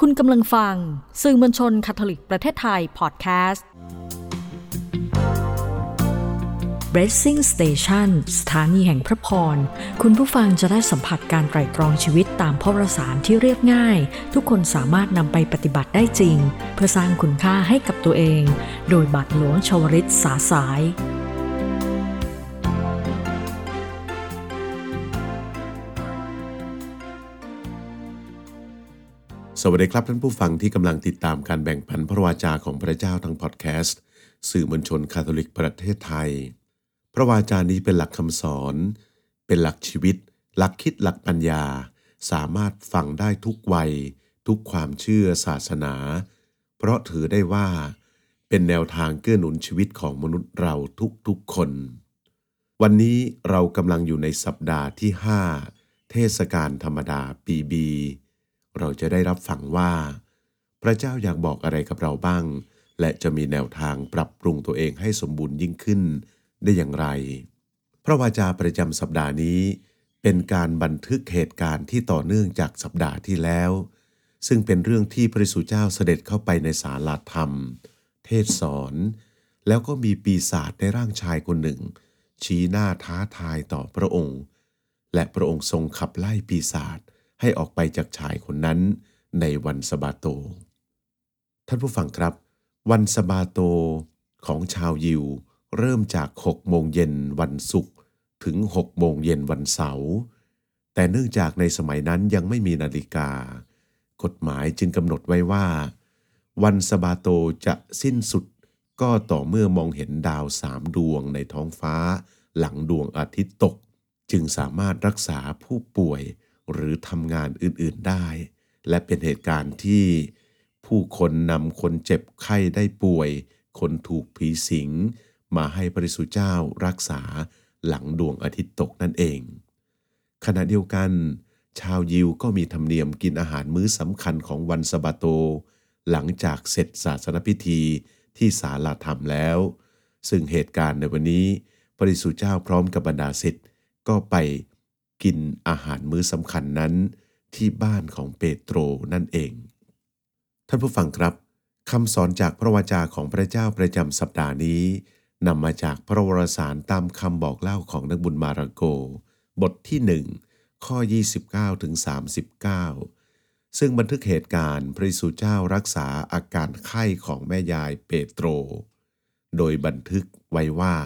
คุณกำลังฟัง สื่อมวลชนคาทอลิกประเทศไทยพอดแคสต์ Blessing Station สถานีแห่งพระพร คุณผู้ฟังจะได้สัมผัสการไตร่ตรองชีวิตตามพระวสารที่เรียบง่าย ทุกคนสามารถนำไปปฏิบัติได้จริง เพื่อสร้างคุณค่าให้กับตัวเอง โดยบัตรหลวงชวริตสาสาย สวัสดีครับท่านผู้ฟังที่กำลังติดตามการแบ่งปันพระวาจาของพระเจ้าทางพอดแคสต์ สื่อมวลชนคาทอลิกประเทศไทย พระวาจานี้เป็นหลักคำสอน เป็นหลักชีวิต หลักคิดหลักปัญญา สามารถฟังได้ทุกวัย ทุกความเชื่อศาสนา เพราะถือได้ว่า เป็นแนวทางเกื้อหนุนชีวิตของมนุษย์เราทุกๆคน วันนี้เรากำลังอยู่ในสัปดาห์ที่ 5 เทศกาลธรรมดาปีบี เราจะได้รับฟังว่า พระเจ้าอยากบอกอะไรกับเราบ้าง และจะมีแนวทางปรับปรุงตัวเองให้สมบูรณ์ยิ่งขึ้นได้อย่างไร พระวาจาประจำสัปดาห์นี้ เป็นการบันทึกเหตุการณ์ที่ต่อเนื่องจากสัปดาห์ที่แล้ว ซึ่งเป็นเรื่องที่พระสุเจ้าเสด็จเข้าไปในศาลาธรรม เทศสอน แล้วก็มีปีศาจในร่างชายคนหนึ่ง ชี้หน้าท้าทายต่อพระองค์ และพระองค์ทรงขับไล่ปีศาจ ให้ออกไปจากชายคนนั้นในวันสบาโต ท่านผู้ฟังครับ วันสบาโตของชาวยิว เริ่มจาก 6 โมงเย็นวันศุกร์ถึง 6 โมงเย็นวันเสาร์แต่เนื่องจากในสมัยนั้นยังไม่มีนาฬิกา กฎหมายจึงกำหนดไว้ว่า วันสบาโตจะสิ้นสุดก็ต่อเมื่อมองเห็นดาวสามดวงในท้องฟ้า หลังดวงอาทิตย์ตก จึงสามารถรักษาผู้ป่วย หรือทำงานอื่นๆได้ และเป็นเหตุการณ์ที่ผู้คนนำคนเจ็บไข้ได้ป่วย คนถูกผีสิง มาให้พระสุเจ้ารักษาหลังดวงอาทิตย์ตกนั่นเอง ขณะเดียวกัน ชาวยิวก็มีธรรมเนียมกินอาหารมื้อสำคัญของวันสะบาโต หลังจากเสร็จศาสนพิธีที่ศาลาธรรมแล้ว ซึ่งเหตุการณ์ในวันนี้ พระสุเจ้าพร้อมกับบรรดาศิษย์ก็ไป กินอาหารมื้อสำคัญนั้น ที่บ้านของเปโตรนั่นเอง ท่านผู้ฟังครับคำสอนจากพระวจาของพระเจ้าประจำสัปดาห์นี้นำมาจากพระวรสารตามคำบอกเล่าของนักบุญมาระโก บทที่หนึ่งข้อ 29ถึง39 ซึ่งบันทึกเหตุการณ์พระสุเจ้ารักษาอาการไข้ของแม่ยายเปโตร โดยบันทึกไว้ว่า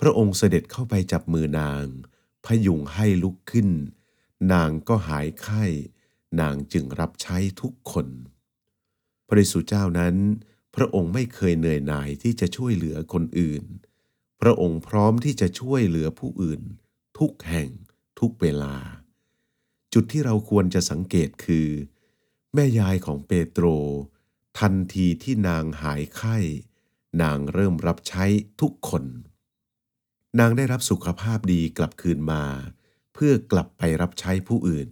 พระองค์เสด็จเข้าไปจับมือนาง พยุงให้ลุกขึ้น นางก็หายไข้ นางจึงรับใช้ทุกคน พระสุเจ้านั้น พระองค์ไม่เคยเหนื่อยหน่ายที่จะช่วยเหลือคนอื่น พระองค์พร้อมที่จะช่วยเหลือผู้อื่น ทุกแห่งทุกเวลา จุดที่เราควรจะสังเกตคือ แม่ยายของเปโตร ทันทีที่นางหายไข้ นางเริ่มรับใช้ทุกคน นางได้รับสุขภาพดีกลับคืนมา เพื่อกลับไปรับใช้ผู้อื่น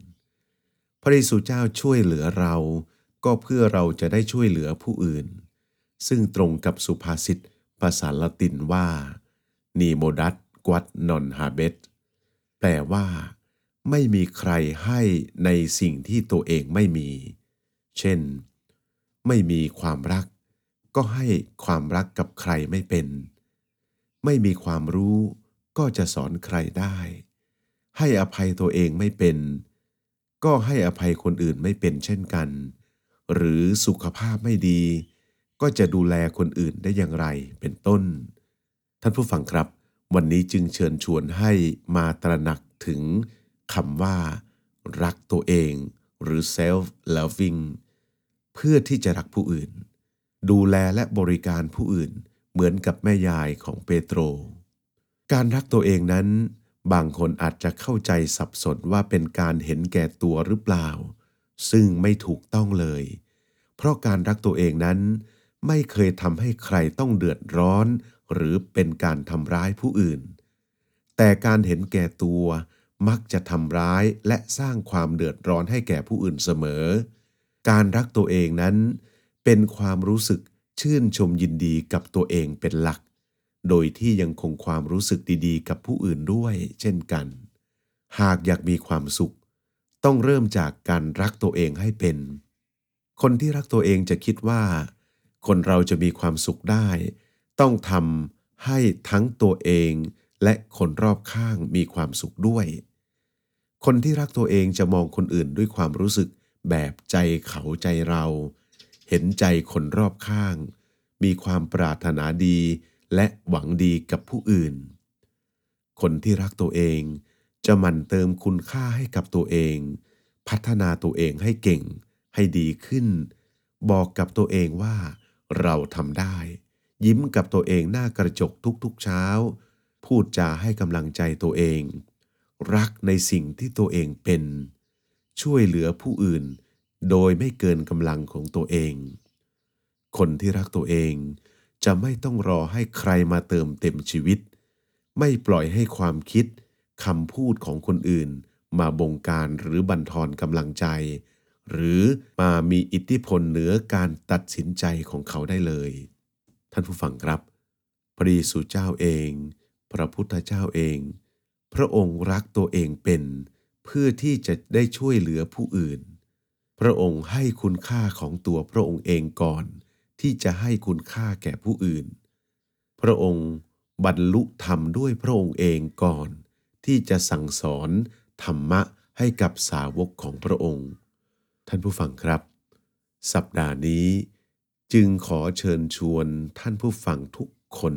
พระเยซูเจ้าช่วยเหลือเรา ก็เพื่อเราจะได้ช่วยเหลือผู้อื่น ซึ่งตรงกับสุภาษิตภาษาละตินว่านีโมดัตกวัตนอนฮาเบตแปลว่า ไม่มีใครให้ในสิ่งที่ตัวเองไม่มี เช่น ไม่มีความรัก ก็ให้ความรักกับใครไม่เป็น ไม่มีความรู้ก็จะสอนใครได้ ให้อภัยตัวเองไม่เป็น ก็ให้อภัยคนอื่นไม่เป็นเช่นกัน หรือสุขภาพไม่ดี ก็จะดูแลคนอื่นได้อย่างไรเป็นต้น ท่านผู้ฟังครับ วันนี้จึงเชิญชวนให้มาตระหนักถึงคำว่า รักตัวเอง หรือ self loving เพื่อที่จะรักผู้อื่น ดูแลและบริการผู้อื่น เหมือนกับแม่ยายของเปโตร การรักตัวเองนั้น บางคนอาจจะเข้าใจสับสนว่าเป็นการเห็นแก่ตัวหรือเปล่า ซึ่งไม่ถูกต้องเลย เพราะการรักตัวเองนั้น ไม่เคยทำให้ใครต้องเดือดร้อน หรือเป็นการทำร้ายผู้อื่น แต่การเห็นแก่ตัวมักจะทำร้ายและสร้างความเดือดร้อนให้แก่ผู้อื่นเสมอ การรักตัวเองนั้น เป็นความรู้สึก ชื่นชมยินดีกับตัวเองเป็นหลัก โดยที่ยังคงความรู้สึกดีๆ กับผู้อื่นด้วย เช่นกัน หากอยากมีความสุข ต้องเริ่มจากการรักตัวเองให้เป็น คนที่รักตัวเองจะคิดว่า คนเราจะมีความสุขได้ ต้องทำให้ทั้งตัวเองและคนรอบข้างมีความสุขด้วย คนที่รักตัวเองจะมองคนอื่นด้วยความรู้สึกแบบใจเขาใจเรา เห็นใจคนรอบข้าง มีความปรารถนาดีและหวังดีกับผู้อื่น คนที่รักตัวเองจะหมั่นเติมคุณค่าให้กับตัวเอง พัฒนาตัวเองให้เก่ง ให้ดีขึ้น บอกกับตัวเองว่า เราทำได้ ยิ้มกับตัวเองหน้ากระจกทุกๆเช้า พูดจาให้กำลังใจตัวเอง รักในสิ่งที่ตัวเองเป็น ช่วยเหลือผู้อื่น โดยไม่เกินกำลังของตัวเอง คนที่รักตัวเองจะไม่ต้องรอให้ใครมาเติมเต็มชีวิต ไม่ปล่อยให้ความคิดคำพูดของคนอื่น มาบงการหรือบั่นทอนกำลังใจ หรือมามีอิทธิพลเหนือการตัดสินใจของเขาได้เลย ท่านผู้ฟังครับพระเยซูเจ้าเอง พระพุทธเจ้าเอง พระองค์รักตัวเองเป็น เพื่อที่จะได้ช่วยเหลือผู้อื่น พระองค์ให้คุณค่าของตัวพระองค์เองก่อน ที่จะให้คุณค่าแก่ผู้อื่น พระองค์บรรลุธรรมด้วยพระองค์เองก่อน ที่จะสั่งสอนธรรมะให้กับสาวกของพระองค์ ท่านผู้ฟังครับ สัปดาห์นี้ จึงขอเชิญชวนท่านผู้ฟังทุกคน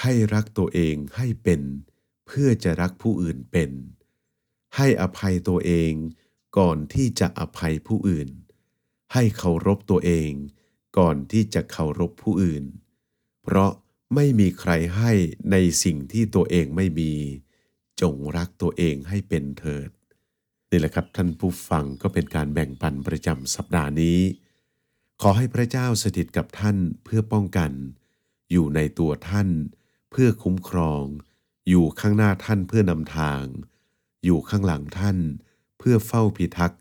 ให้รักตัวเองให้เป็น เพื่อจะรักผู้อื่นเป็น ให้อภัยตัวเอง ก่อนที่จะอภัยผู้อื่น ให้เคารพตัวเอง ก่อนที่จะเคารพผู้อื่น เพราะไม่มีใครให้ในสิ่งที่ตัวเองไม่มี จงรักตัวเองให้เป็นเถิด นี่แหละครับท่านผู้ฟังก็เป็นการแบ่งปันประจำสัปดาห์นี้ ขอให้พระเจ้าสถิตกับท่านเพื่อป้องกัน อยู่ในตัวท่าน เพื่อคุ้มครอง อยู่ข้างหน้าท่านเพื่อนำทาง อยู่ข้างหลังท่านเพื่อเฝ้าพิทักษ์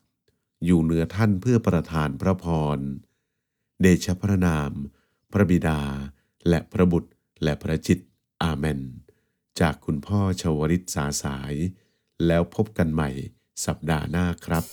อยู่เหนือท่านเพื่อประทานพระพร เดชะพระนาม พระบิดา และพระบุตรและพระจิต อาเมน จากคุณพ่อชวริตสาสาย แล้วพบกันใหม่สัปดาห์หน้าครับ